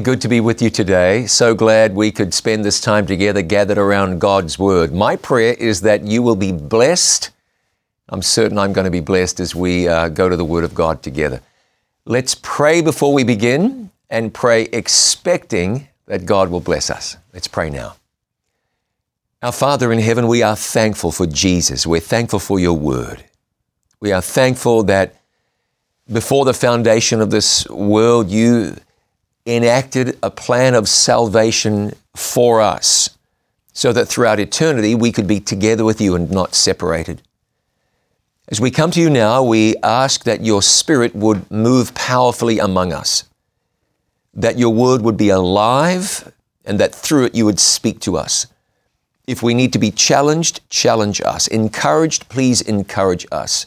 good to be with you today. So glad we could spend this time together gathered around God's Word. My prayer is that you will be blessed. I'm certain I'm going to be blessed as we uh, go to the Word of God together. Let's pray before we begin and pray expecting that God will bless us. Let's pray now. Our Father in heaven, we are thankful for Jesus. We're thankful for your Word. We are thankful that before the foundation of this world, you enacted a plan of salvation for us so that throughout eternity we could be together with you and not separated. As we come to you now, we ask that your Spirit would move powerfully among us, that your word would be alive, and that through it you would speak to us. If we need to be challenged, challenge us. Encouraged, please encourage us.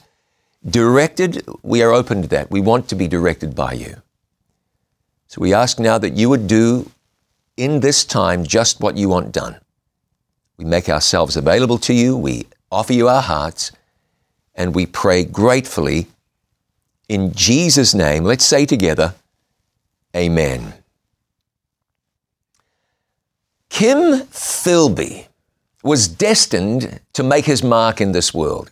Directed, we are open to that. We want to be directed by you. So we ask now that you would do in this time just what you want done. We make ourselves available to you, we offer you our hearts, and we pray gratefully in Jesus' name. Let's say together, Amen. Kim Philby was destined to make his mark in this world.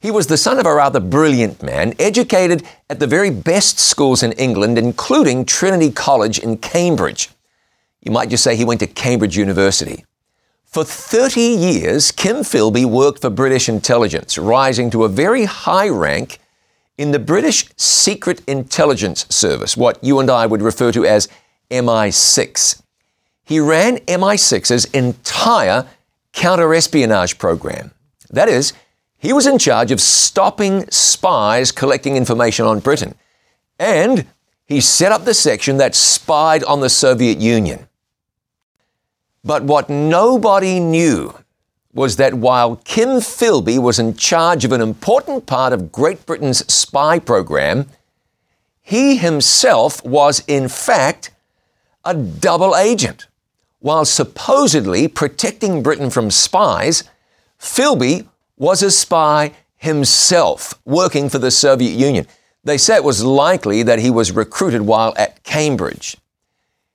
He was the son of a rather brilliant man, educated at the very best schools in England, including Trinity College in Cambridge. You might just say he went to Cambridge University. For 30 years, Kim Philby worked for British intelligence, rising to a very high rank in the British Secret Intelligence Service, what you and I would refer to as MI6. He ran MI6's entire counterespionage program. That is, he was in charge of stopping spies collecting information on Britain. And he set up the section that spied on the Soviet Union. But what nobody knew was that while Kim Philby was in charge of an important part of Great Britain's spy program, he himself was in fact a double agent. While supposedly protecting Britain from spies, Philby was a spy himself working for the Soviet Union. They say it was likely that he was recruited while at Cambridge.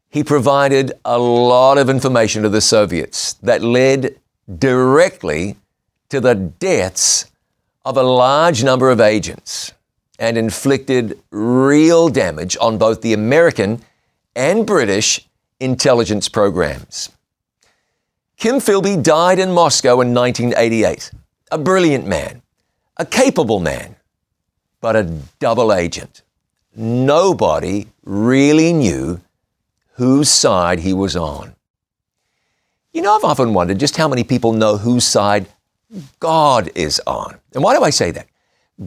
He provided a lot of information to the Soviets that led directly to the deaths of a large number of agents and inflicted real damage on both the American and British intelligence programs. Kim Philby died in Moscow in 1988 a brilliant man, a capable man, but a double agent. Nobody really knew whose side he was on. You know, I've often wondered just how many people know whose side God is on. And why do I say that?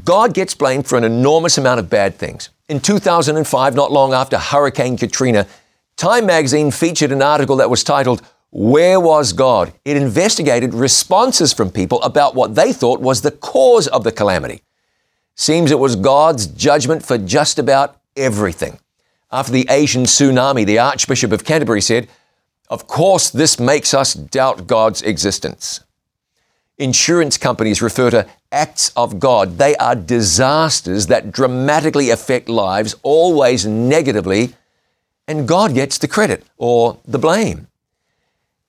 God gets blamed for an enormous amount of bad things. In 2005, not long after Hurricane Katrina, Time magazine featured an article that was titled, where was God? It investigated responses from people about what they thought was the cause of the calamity. Seems it was God's judgment for just about everything. After the Asian tsunami, the Archbishop of Canterbury said, Of course, this makes us doubt God's existence. Insurance companies refer to acts of God. They are disasters that dramatically affect lives, always negatively, and God gets the credit or the blame.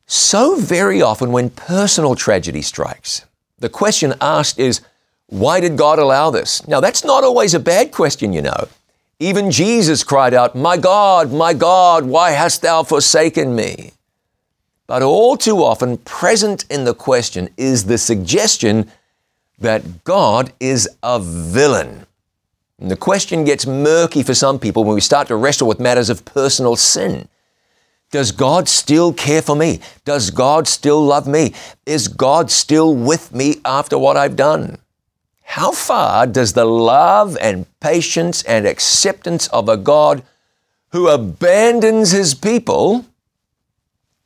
So very often when personal tragedy strikes, the question asked is, why did God allow this? Now, that's not always a bad question, you know. Even Jesus cried out, My God, my God, why hast thou forsaken me? But all too often, present in the question is the suggestion that God is a villain. And the question gets murky for some people when we start to wrestle with matters of personal sin. Does God still care for me? Does God still love me? Is God still with me after what I've done? How far does the love and patience and acceptance of a God who abandons his people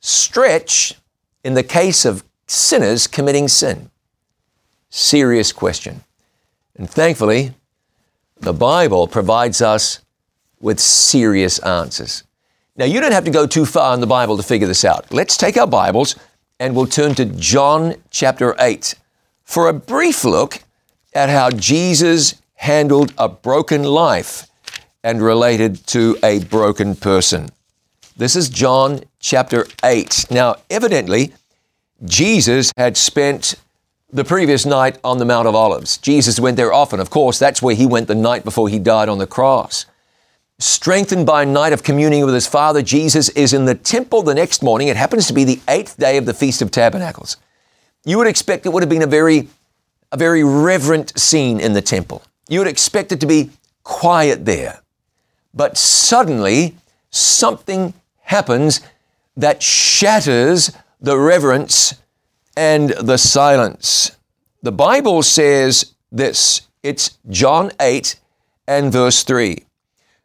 stretch in the case of sinners committing sin? Serious question. And thankfully, the Bible provides us with serious answers. Now, you don't have to go too far in the Bible to figure this out. Let's take our Bibles and we'll turn to John chapter 8 for a brief look at how Jesus handled a broken life and related to a broken person. This is John chapter 8. Now, evidently, Jesus had spent the previous night on the Mount of Olives. Jesus went there often. Of course, that's where he went the night before he died on the cross. Strengthened by night of communing with his Father, Jesus is in the temple the next morning. It happens to be the eighth day of the Feast of Tabernacles. You would expect it would have been a very, a very reverent scene in the temple. You would expect it to be quiet there. But suddenly, something happens that shatters the reverence and the silence. The Bible says this it's John 8 and verse 3.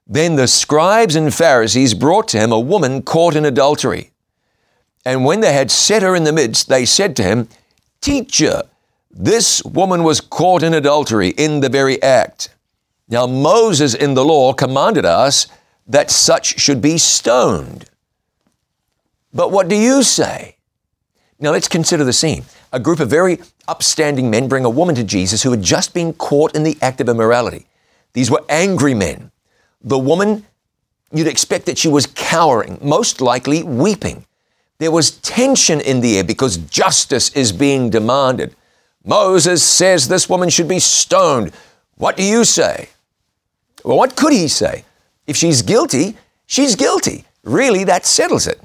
Then the scribes and Pharisees brought to him a woman caught in adultery. And when they had set her in the midst, they said to him, Teacher, this woman was caught in adultery in the very act. Now, Moses in the law commanded us that such should be stoned. But what do you say? Now, let's consider the scene. A group of very upstanding men bring a woman to Jesus who had just been caught in the act of immorality. These were angry men. The woman, you'd expect that she was cowering, most likely weeping. There was tension in the air because justice is being demanded. Moses says this woman should be stoned. What do you say? Well, what could he say? If she's guilty, she's guilty. Really, that settles it.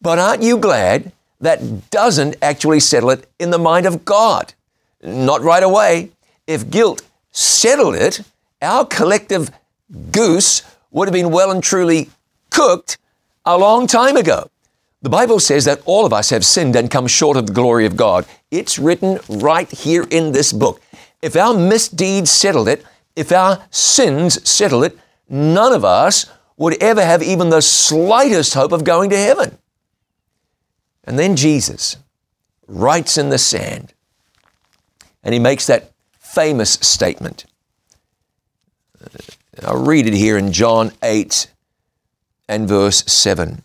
But aren't you glad that doesn't actually settle it in the mind of God? Not right away. If guilt settled it, our collective goose would have been well and truly cooked a long time ago. The Bible says that all of us have sinned and come short of the glory of God. It's written right here in this book. If our misdeeds settled it, if our sins settled it, none of us would ever have even the slightest hope of going to heaven. And then Jesus writes in the sand, and he makes that famous statement. I'll read it here in John 8 and verse 7.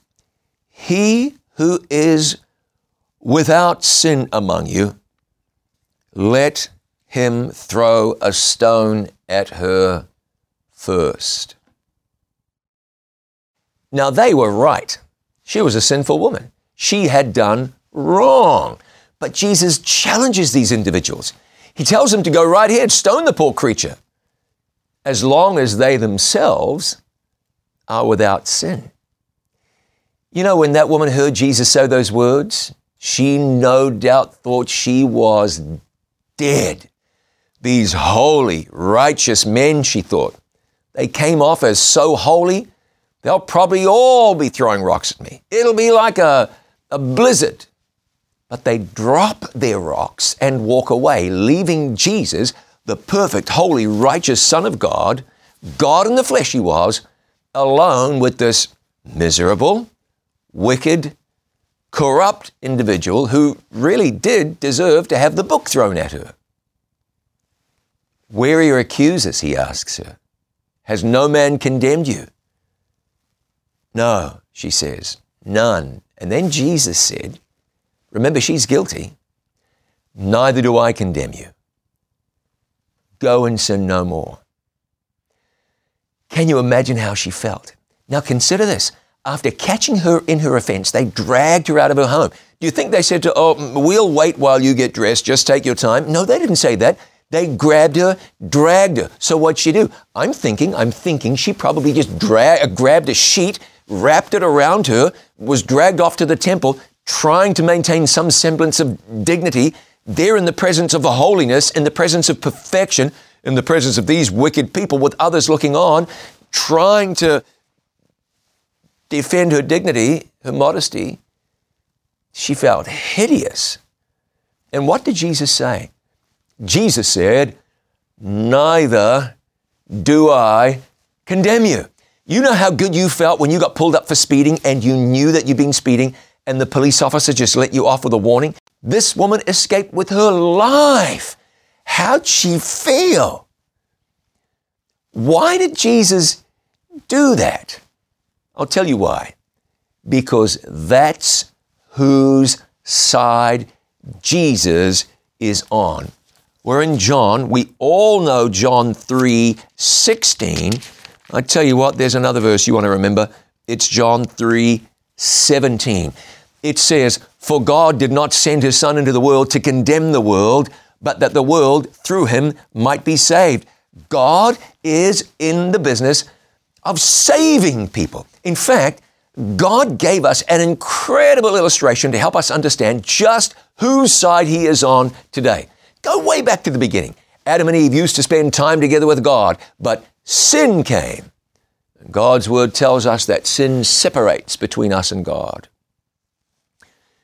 He who is without sin among you, let him throw a stone at her first. Now they were right. She was a sinful woman. She had done wrong. But Jesus challenges these individuals. He tells them to go right ahead, stone the poor creature as long as they themselves are without sin. You know, when that woman heard Jesus say those words, she no doubt thought she was dead. These holy, righteous men, she thought, they came off as so holy, they'll probably all be throwing rocks at me. It'll be like a, a blizzard. But they drop their rocks and walk away, leaving Jesus the perfect, holy, righteous Son of God, God in the flesh he was, alone with this miserable, wicked, corrupt individual who really did deserve to have the book thrown at her. Where are your accusers? He asks her. Has no man condemned you? No, she says, none. And then Jesus said, Remember, she's guilty. Neither do I condemn you. Go and sin no more. Can you imagine how she felt? Now consider this. After catching her in her offense, they dragged her out of her home. Do you think they said to Oh, we'll wait while you get dressed, just take your time? No, they didn't say that. They grabbed her, dragged her. So what'd she do? I'm thinking, I'm thinking she probably just dra- uh, grabbed a sheet, wrapped it around her, was dragged off to the temple, trying to maintain some semblance of dignity, they're in the presence of a holiness, in the presence of perfection, in the presence of these wicked people with others looking on, trying to defend her dignity, her modesty. She felt hideous. And what did Jesus say? Jesus said, Neither do I condemn you. You know how good you felt when you got pulled up for speeding and you knew that you'd been speeding and the police officer just let you off with a warning? This woman escaped with her life. How'd she feel? Why did Jesus do that? I'll tell you why. Because that's whose side Jesus is on. We're in John. We all know John 3 16. I tell you what, there's another verse you want to remember. It's John 3 17. It says, For God did not send his Son into the world to condemn the world, but that the world through him might be saved. God is in the business of saving people. In fact, God gave us an incredible illustration to help us understand just whose side He is on today. Go way back to the beginning. Adam and Eve used to spend time together with God, but sin came. God's Word tells us that sin separates between us and God.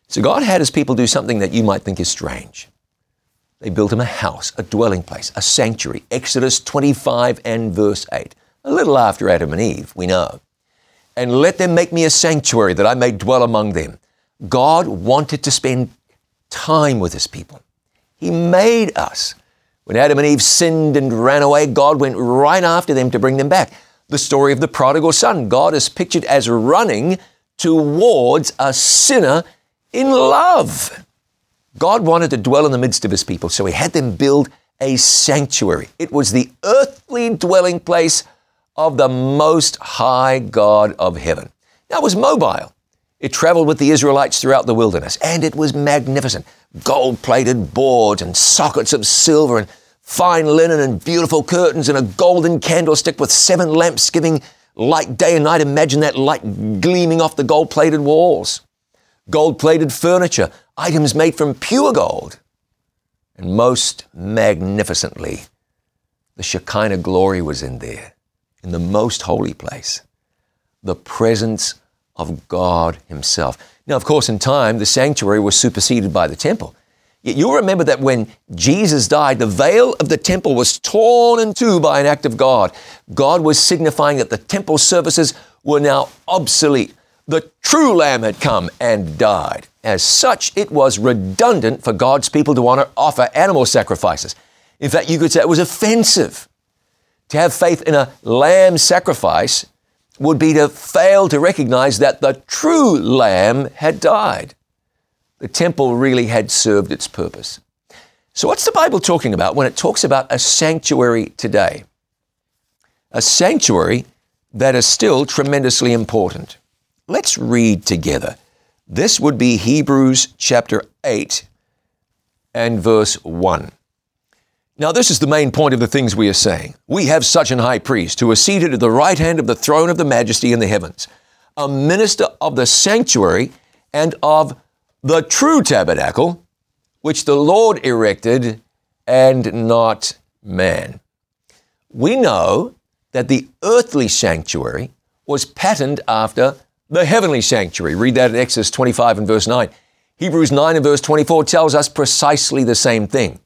So God had His people do something that you might think is strange. They built Him a house, a dwelling place, a sanctuary. Exodus 25 and verse 8. A little after Adam and Eve, we know and let them make me a sanctuary that I may dwell among them. God wanted to spend time with his people. He made us. When Adam and Eve sinned and ran away, God went right after them to bring them back. The story of the prodigal son, God is pictured as running towards a sinner in love. God wanted to dwell in the midst of his people, so he had them build a sanctuary. It was the earthly dwelling place of the Most High God of heaven. Now, it was mobile. It traveled with the Israelites throughout the wilderness, and it was magnificent. Gold plated boards and sockets of silver and fine linen and beautiful curtains and a golden candlestick with seven lamps giving light day and night. Imagine that light gleaming off the gold plated walls. Gold plated furniture, items made from pure gold. And most magnificently, the Shekinah glory was in there in the most holy place, the presence of God Himself. Now, of course, in time, the sanctuary was superseded by the temple. Yet you'll remember that when Jesus died, the veil of the temple was torn in two by an act of God. God was signifying that the temple services were now obsolete. The true Lamb had come and died. As such, it was redundant for God's people to honor, offer animal sacrifices. In fact, you could say it was offensive to have faith in a lamb sacrifice would be to fail to recognize that the true lamb had died. The temple really had served its purpose. So, what's the Bible talking about when it talks about a sanctuary today? A sanctuary that is still tremendously important. Let's read together. This would be Hebrews chapter 8 and verse 1. Now, this is the main point of the things we are saying. We have such an high priest who is seated at the right hand of the throne of the majesty in the heavens, a minister of the sanctuary and of the true tabernacle, which the Lord erected and not man. We know that the earthly sanctuary was patterned after the heavenly sanctuary. Read that in Exodus 25 and verse 9. Hebrews 9 and verse 24 tells us precisely the same thing.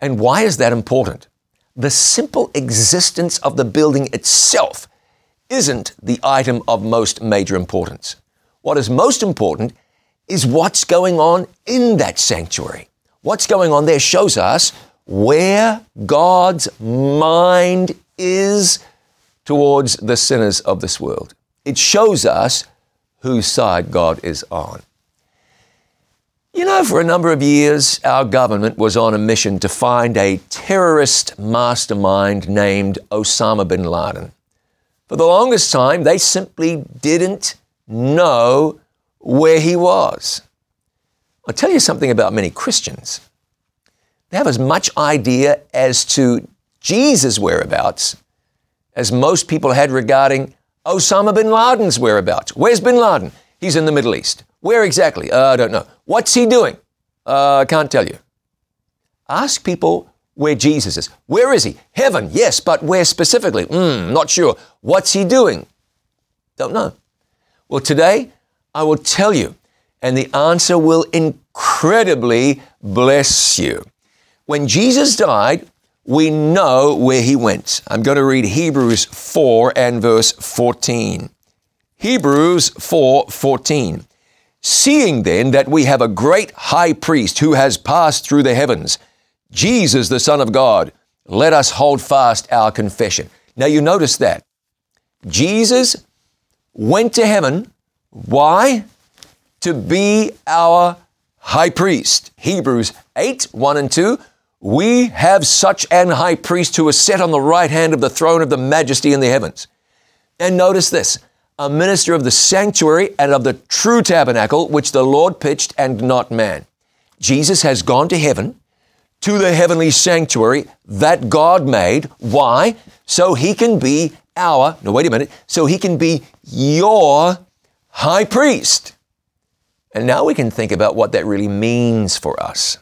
And why is that important? The simple existence of the building itself isn't the item of most major importance. What is most important is what's going on in that sanctuary. What's going on there shows us where God's mind is towards the sinners of this world. It shows us whose side God is on. You know, for a number of years, our government was on a mission to find a terrorist mastermind named Osama bin Laden. For the longest time, they simply didn't know where he was. I'll tell you something about many Christians. They have as much idea as to Jesus' whereabouts as most people had regarding Osama bin Laden's whereabouts. Where's bin Laden? He's in the Middle East. Where exactly? Uh, I don't know. What's he doing? Uh, I can't tell you. Ask people where Jesus is. Where is he? Heaven, yes, but where specifically? Hmm, not sure. What's he doing? Don't know. Well, today I will tell you, and the answer will incredibly bless you. When Jesus died, we know where he went. I'm going to read Hebrews 4 and verse 14. Hebrews 4:14. Seeing then that we have a great high priest who has passed through the heavens, Jesus the Son of God, let us hold fast our confession. Now you notice that. Jesus went to heaven. Why? To be our high priest. Hebrews 8, 1 and 2. We have such an high priest who is set on the right hand of the throne of the majesty in the heavens. And notice this a minister of the sanctuary and of the true tabernacle which the Lord pitched and not man. Jesus has gone to heaven, to the heavenly sanctuary that God made. Why? So he can be our, no, wait a minute, so he can be your high priest. And now we can think about what that really means for us.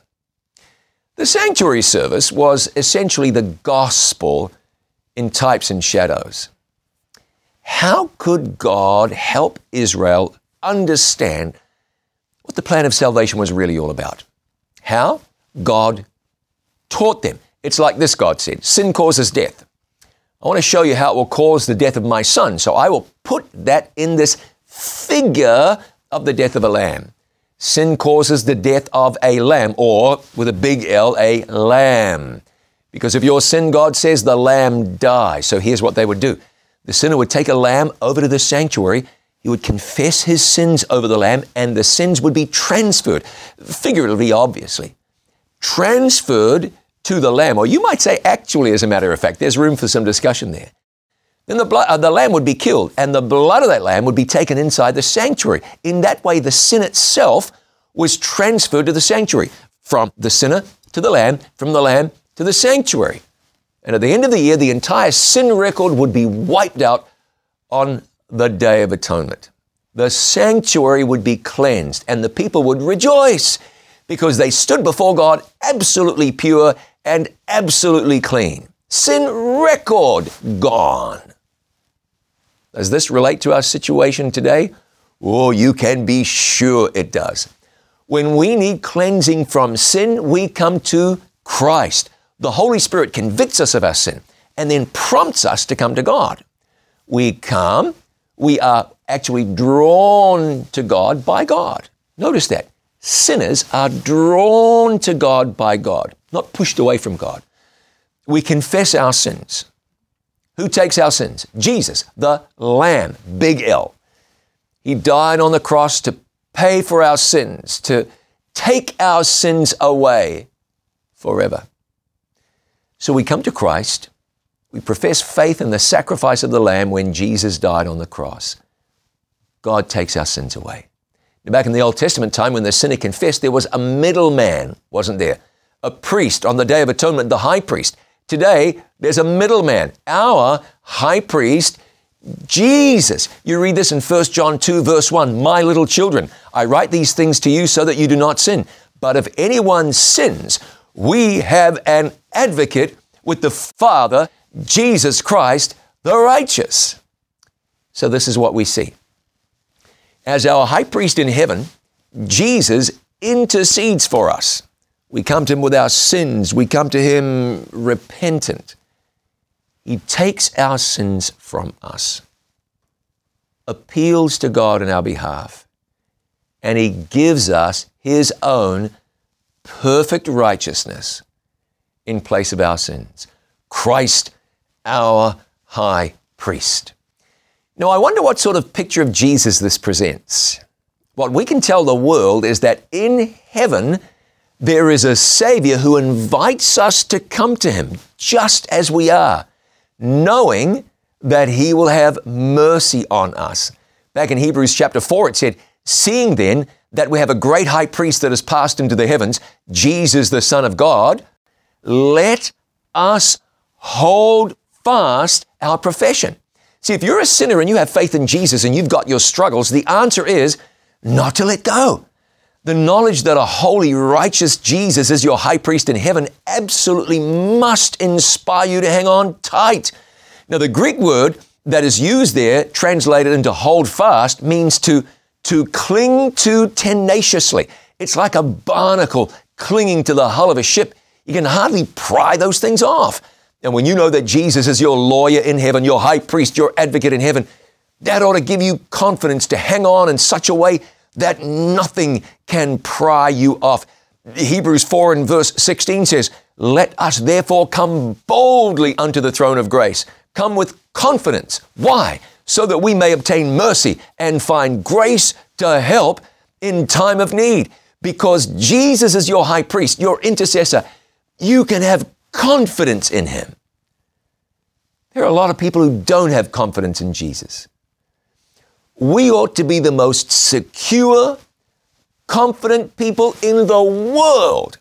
The sanctuary service was essentially the gospel in types and shadows. How could God help Israel understand what the plan of salvation was really all about? How? God taught them. It's like this God said sin causes death. I want to show you how it will cause the death of my son. So I will put that in this figure of the death of a lamb. Sin causes the death of a lamb, or with a big L, a lamb. Because if your sin, God says, the lamb dies. So here's what they would do the sinner would take a lamb over to the sanctuary. He would confess his sins over the lamb, and the sins would be transferred, figuratively, obviously, transferred to the lamb. Or you might say, actually, as a matter of fact, there's room for some discussion there. Then the, blood, uh, the lamb would be killed, and the blood of that lamb would be taken inside the sanctuary. In that way, the sin itself was transferred to the sanctuary from the sinner to the lamb, from the lamb to the sanctuary. And at the end of the year, the entire sin record would be wiped out on the Day of Atonement. The sanctuary would be cleansed, and the people would rejoice because they stood before God absolutely pure and absolutely clean. Sin record gone. Does this relate to our situation today? Oh, you can be sure it does. When we need cleansing from sin, we come to Christ. The Holy Spirit convicts us of our sin and then prompts us to come to God. We come, we are actually drawn to God by God. Notice that. Sinners are drawn to God by God, not pushed away from God. We confess our sins. Who takes our sins? Jesus, the Lamb, big L. He died on the cross to pay for our sins, to take our sins away forever. So we come to Christ, we profess faith in the sacrifice of the Lamb when Jesus died on the cross. God takes our sins away. Now, back in the Old Testament time, when the sinner confessed, there was a middleman, wasn't there? A priest on the Day of Atonement, the high priest. Today, there's a middleman, our high priest, Jesus. You read this in 1 John 2, verse 1 My little children, I write these things to you so that you do not sin. But if anyone sins, we have an advocate with the Father, Jesus Christ, the righteous. So, this is what we see. As our high priest in heaven, Jesus intercedes for us. We come to Him with our sins. We come to Him repentant. He takes our sins from us, appeals to God in our behalf, and He gives us His own perfect righteousness in place of our sins. Christ, our high priest. Now, I wonder what sort of picture of Jesus this presents. What we can tell the world is that in heaven, there is a Savior who invites us to come to Him just as we are, knowing that He will have mercy on us. Back in Hebrews chapter 4, it said, Seeing then that we have a great high priest that has passed into the heavens, Jesus, the Son of God, let us hold fast our profession. See, if you're a sinner and you have faith in Jesus and you've got your struggles, the answer is not to let go. The knowledge that a holy, righteous Jesus is your high priest in heaven absolutely must inspire you to hang on tight. Now, the Greek word that is used there, translated into hold fast, means to, to cling to tenaciously. It's like a barnacle clinging to the hull of a ship. You can hardly pry those things off. And when you know that Jesus is your lawyer in heaven, your high priest, your advocate in heaven, that ought to give you confidence to hang on in such a way that nothing can pry you off. Hebrews 4 and verse 16 says, Let us therefore come boldly unto the throne of grace. Come with confidence. Why? So that we may obtain mercy and find grace to help in time of need. Because Jesus is your high priest, your intercessor, you can have confidence in him. There are a lot of people who don't have confidence in Jesus we ought to be the most secure, confident people in the world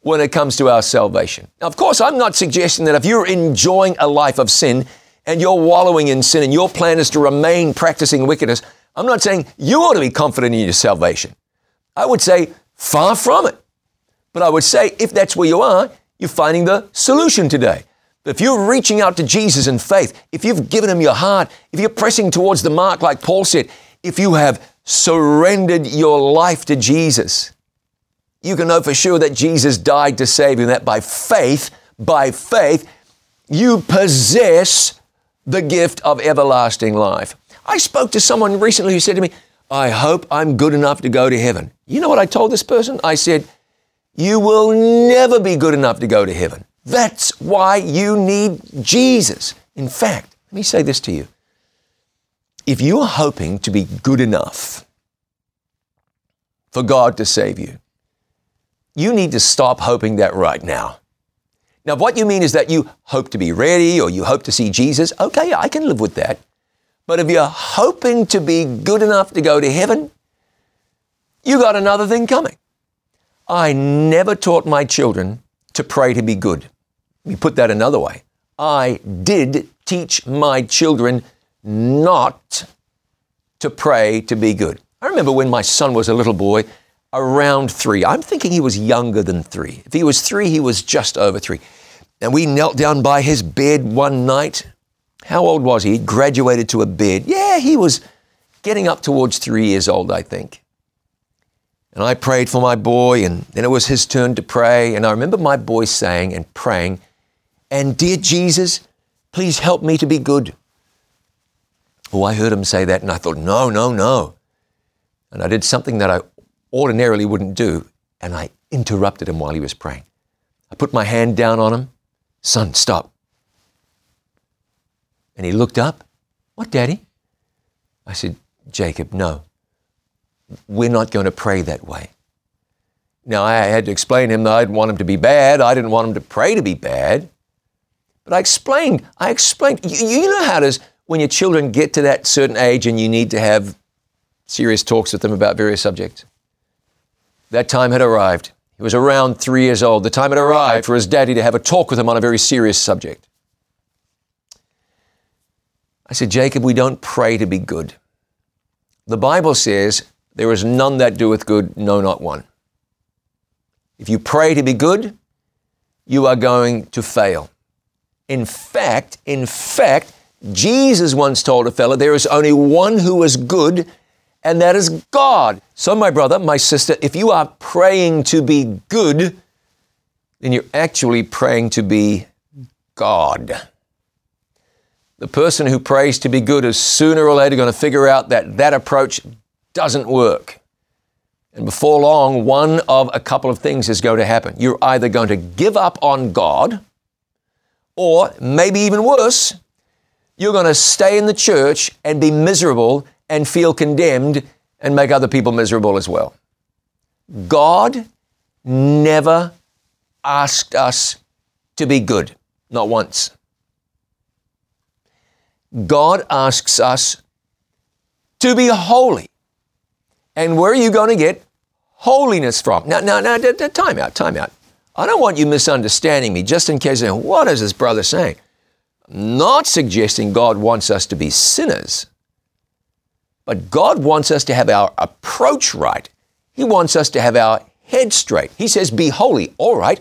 when it comes to our salvation. Now, of course, I'm not suggesting that if you're enjoying a life of sin and you're wallowing in sin and your plan is to remain practicing wickedness, I'm not saying you ought to be confident in your salvation. I would say far from it. But I would say if that's where you are, you're finding the solution today. If you're reaching out to Jesus in faith, if you've given him your heart, if you're pressing towards the mark, like Paul said, if you have surrendered your life to Jesus, you can know for sure that Jesus died to save you, and that by faith, by faith, you possess the gift of everlasting life. I spoke to someone recently who said to me, I hope I'm good enough to go to heaven. You know what I told this person? I said, You will never be good enough to go to heaven. That's why you need Jesus. In fact, let me say this to you. If you're hoping to be good enough for God to save you, you need to stop hoping that right now. Now, what you mean is that you hope to be ready or you hope to see Jesus. Okay, I can live with that. But if you're hoping to be good enough to go to heaven, you got another thing coming. I never taught my children to pray to be good. Me put that another way. I did teach my children not to pray to be good. I remember when my son was a little boy, around three. I'm thinking he was younger than three. If he was three, he was just over three. And we knelt down by his bed one night. How old was he? He graduated to a bed. Yeah, he was getting up towards three years old, I think. And I prayed for my boy, and then it was his turn to pray. And I remember my boy saying and praying, and dear Jesus, please help me to be good. Oh, I heard him say that, and I thought, no, no, no. And I did something that I ordinarily wouldn't do, and I interrupted him while he was praying. I put my hand down on him. Son, stop. And he looked up. What, Daddy? I said, Jacob, no. We're not going to pray that way. Now, I had to explain to him that I didn't want him to be bad. I didn't want him to pray to be bad. But I explained, I explained. You, you know how it is when your children get to that certain age and you need to have serious talks with them about various subjects. That time had arrived. He was around three years old. The time had arrived for his daddy to have a talk with him on a very serious subject. I said, Jacob, we don't pray to be good. The Bible says, there is none that doeth good, no, not one. If you pray to be good, you are going to fail. In fact, in fact, Jesus once told a fellow, there is only one who is good, and that is God. So, my brother, my sister, if you are praying to be good, then you're actually praying to be God. The person who prays to be good is sooner or later going to figure out that that approach doesn't work. And before long, one of a couple of things is going to happen. You're either going to give up on God, or maybe even worse, you're going to stay in the church and be miserable and feel condemned and make other people miserable as well. God never asked us to be good, not once. God asks us to be holy. And where are you going to get holiness from? Now, now, now, time out, time out. I don't want you misunderstanding me just in case, what is this brother saying? Not suggesting God wants us to be sinners. But God wants us to have our approach right. He wants us to have our head straight. He says, Be holy. All right.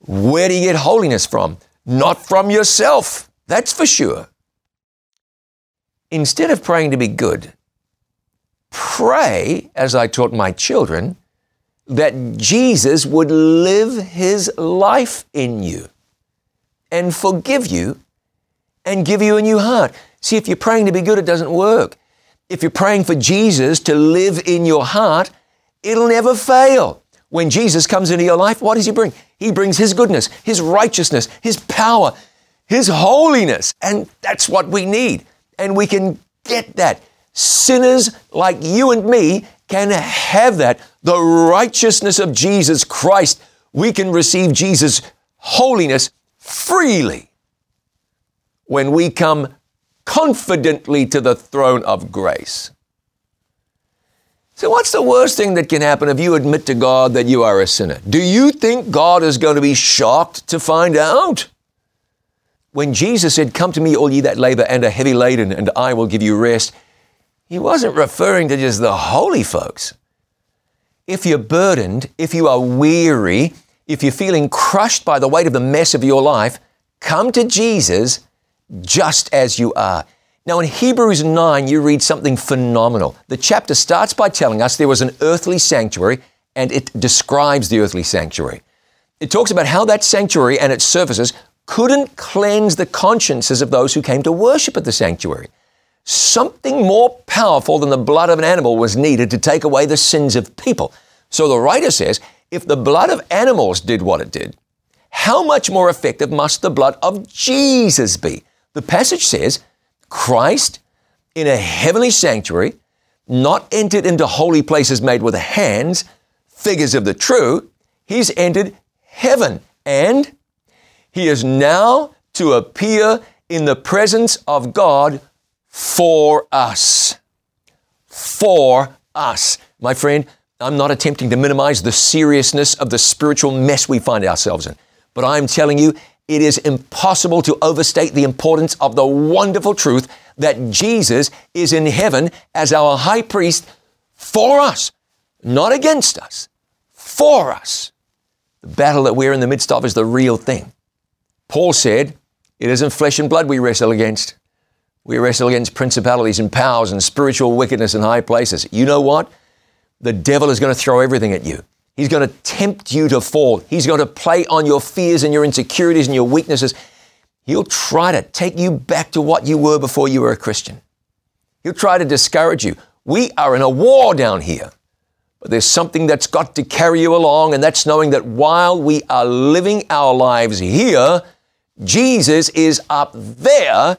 Where do you get holiness from? Not from yourself. That's for sure. Instead of praying to be good, pray, as I taught my children, that Jesus would live his life in you and forgive you and give you a new heart. See, if you're praying to be good, it doesn't work. If you're praying for Jesus to live in your heart, it'll never fail. When Jesus comes into your life, what does He bring? He brings His goodness, His righteousness, His power, His holiness. And that's what we need. And we can get that. Sinners like you and me can have that. The righteousness of Jesus Christ. We can receive Jesus' holiness freely when we come confidently to the throne of grace. So, what's the worst thing that can happen if you admit to God that you are a sinner? Do you think God is going to be shocked to find out? When Jesus said, Come to me, all ye that labor and are heavy laden, and I will give you rest, he wasn't referring to just the holy folks. If you're burdened, if you are weary, if you're feeling crushed by the weight of the mess of your life, come to Jesus just as you are. Now, in Hebrews 9, you read something phenomenal. The chapter starts by telling us there was an earthly sanctuary, and it describes the earthly sanctuary. It talks about how that sanctuary and its services couldn't cleanse the consciences of those who came to worship at the sanctuary. Something more powerful than the blood of an animal was needed to take away the sins of people. So the writer says if the blood of animals did what it did, how much more effective must the blood of Jesus be? The passage says Christ in a heavenly sanctuary, not entered into holy places made with hands, figures of the true, he's entered heaven and he is now to appear in the presence of God for us. For us. My friend, I'm not attempting to minimize the seriousness of the spiritual mess we find ourselves in, but I'm telling you, it is impossible to overstate the importance of the wonderful truth that Jesus is in heaven as our high priest for us, not against us, for us. The battle that we're in the midst of is the real thing. Paul said, It isn't flesh and blood we wrestle against. We wrestle against principalities and powers and spiritual wickedness in high places. You know what? The devil is going to throw everything at you. He's going to tempt you to fall. He's going to play on your fears and your insecurities and your weaknesses. He'll try to take you back to what you were before you were a Christian. He'll try to discourage you. We are in a war down here. But there's something that's got to carry you along, and that's knowing that while we are living our lives here, Jesus is up there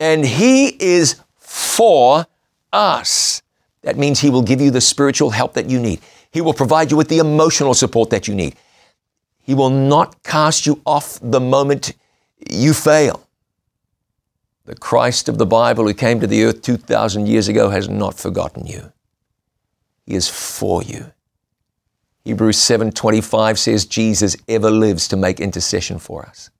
and He is for us. That means He will give you the spiritual help that you need. He will provide you with the emotional support that you need. He will not cast you off the moment you fail. The Christ of the Bible who came to the earth 2,000 years ago has not forgotten you. He is for you. Hebrews 7:25 says Jesus ever lives to make intercession for us.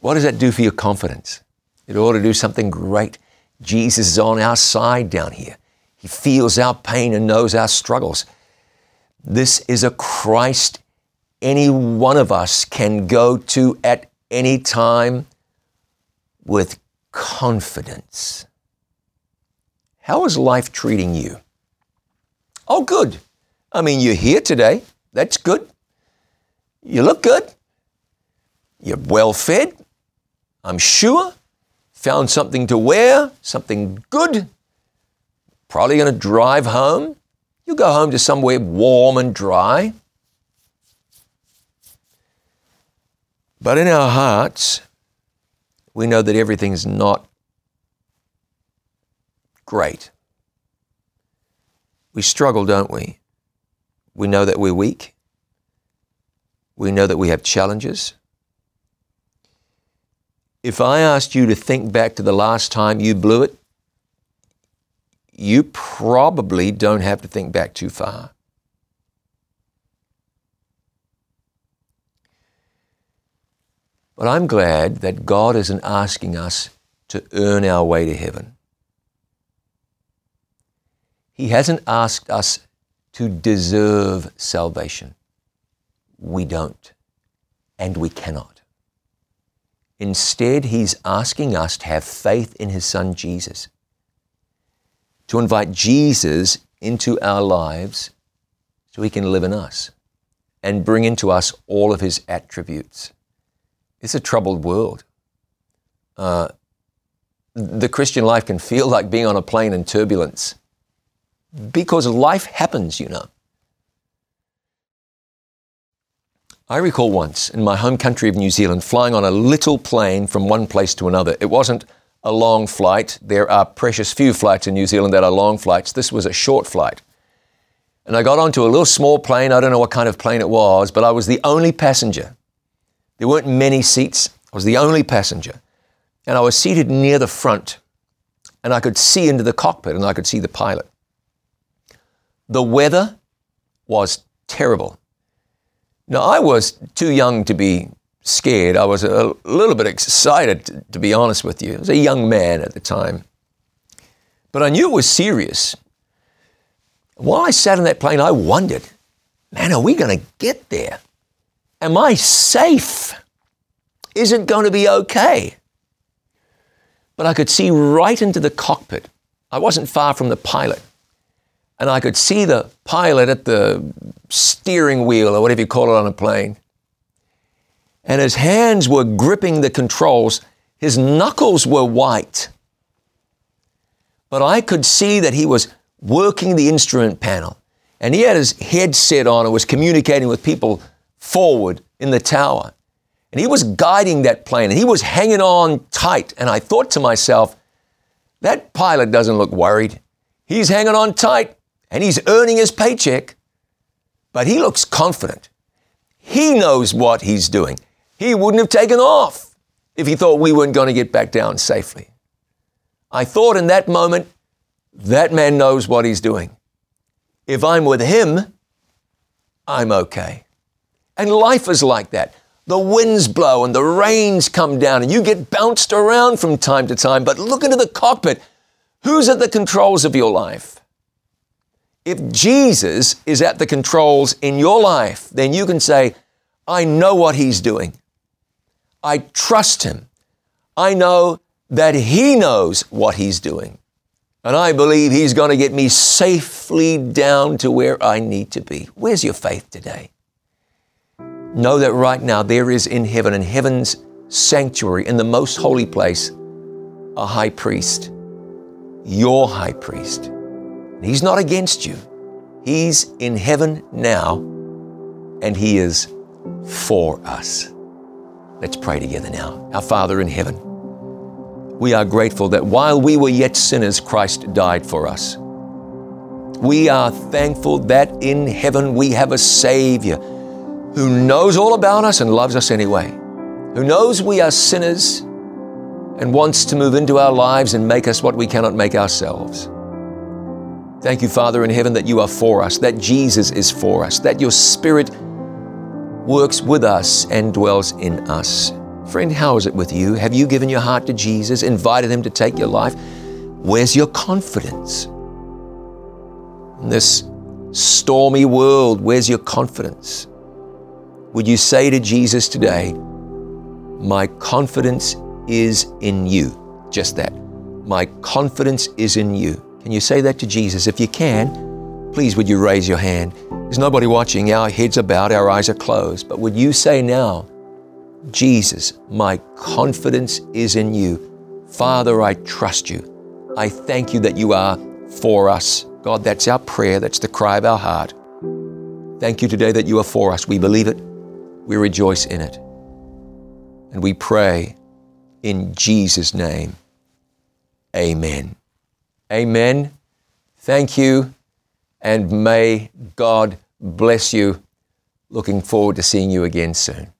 What does that do for your confidence? It ought to do something great. Jesus is on our side down here. He feels our pain and knows our struggles. This is a Christ any one of us can go to at any time with confidence. How is life treating you? Oh, good. I mean, you're here today. That's good. You look good. You're well fed. I'm sure. Found something to wear, something good. Probably going to drive home. You go home to somewhere warm and dry. But in our hearts, we know that everything's not great. We struggle, don't we? We know that we're weak. We know that we have challenges. If I asked you to think back to the last time you blew it, you probably don't have to think back too far. But I'm glad that God isn't asking us to earn our way to heaven. He hasn't asked us to deserve salvation. We don't, and we cannot. Instead, He's asking us to have faith in His Son Jesus to invite Jesus into our lives so he can live in us and bring into us all of his attributes. It's a troubled world. Uh, the Christian life can feel like being on a plane in turbulence because life happens, you know. I recall once in my home country of New Zealand flying on a little plane from one place to another. It wasn't a long flight. There are precious few flights in New Zealand that are long flights. This was a short flight. And I got onto a little small plane. I don't know what kind of plane it was, but I was the only passenger. There weren't many seats. I was the only passenger. and I was seated near the front, and I could see into the cockpit and I could see the pilot. The weather was terrible. Now, I was too young to be scared. I was a little bit excited, to be honest with you. I was a young man at the time. But I knew it was serious. While I sat in that plane, I wondered, man, are we going to get there? Am I safe? Is it going to be okay? But I could see right into the cockpit. I wasn't far from the pilot. And I could see the pilot at the steering wheel or whatever you call it on a plane. And his hands were gripping the controls. His knuckles were white. But I could see that he was working the instrument panel. And he had his headset on and was communicating with people forward in the tower. And he was guiding that plane and he was hanging on tight. And I thought to myself, that pilot doesn't look worried. He's hanging on tight and he's earning his paycheck, but he looks confident. He knows what he's doing. He wouldn't have taken off if he thought we weren't going to get back down safely. I thought in that moment, that man knows what he's doing. If I'm with him, I'm okay. And life is like that. The winds blow and the rains come down and you get bounced around from time to time. But look into the cockpit. Who's at the controls of your life? If Jesus is at the controls in your life, then you can say, I know what he's doing. I trust him. I know that he knows what he's doing. And I believe he's going to get me safely down to where I need to be. Where's your faith today? Know that right now there is in heaven, in heaven's sanctuary, in the most holy place, a high priest, your high priest. He's not against you. He's in heaven now, and He is for us. Let's pray together now. Our Father in heaven, we are grateful that while we were yet sinners, Christ died for us. We are thankful that in heaven we have a Savior who knows all about us and loves us anyway, who knows we are sinners and wants to move into our lives and make us what we cannot make ourselves. Thank you, Father in heaven, that you are for us, that Jesus is for us, that your Spirit works with us and dwells in us. Friend, how is it with you? Have you given your heart to Jesus, invited Him to take your life? Where's your confidence? In this stormy world, where's your confidence? Would you say to Jesus today, My confidence is in you? Just that. My confidence is in you. Can you say that to Jesus? If you can, please would you raise your hand? There's nobody watching. Our heads are bowed, our eyes are closed. But would you say now, Jesus, my confidence is in you. Father, I trust you. I thank you that you are for us. God, that's our prayer. That's the cry of our heart. Thank you today that you are for us. We believe it. We rejoice in it. And we pray in Jesus' name. Amen. Amen. Thank you, and may God bless you. Looking forward to seeing you again soon.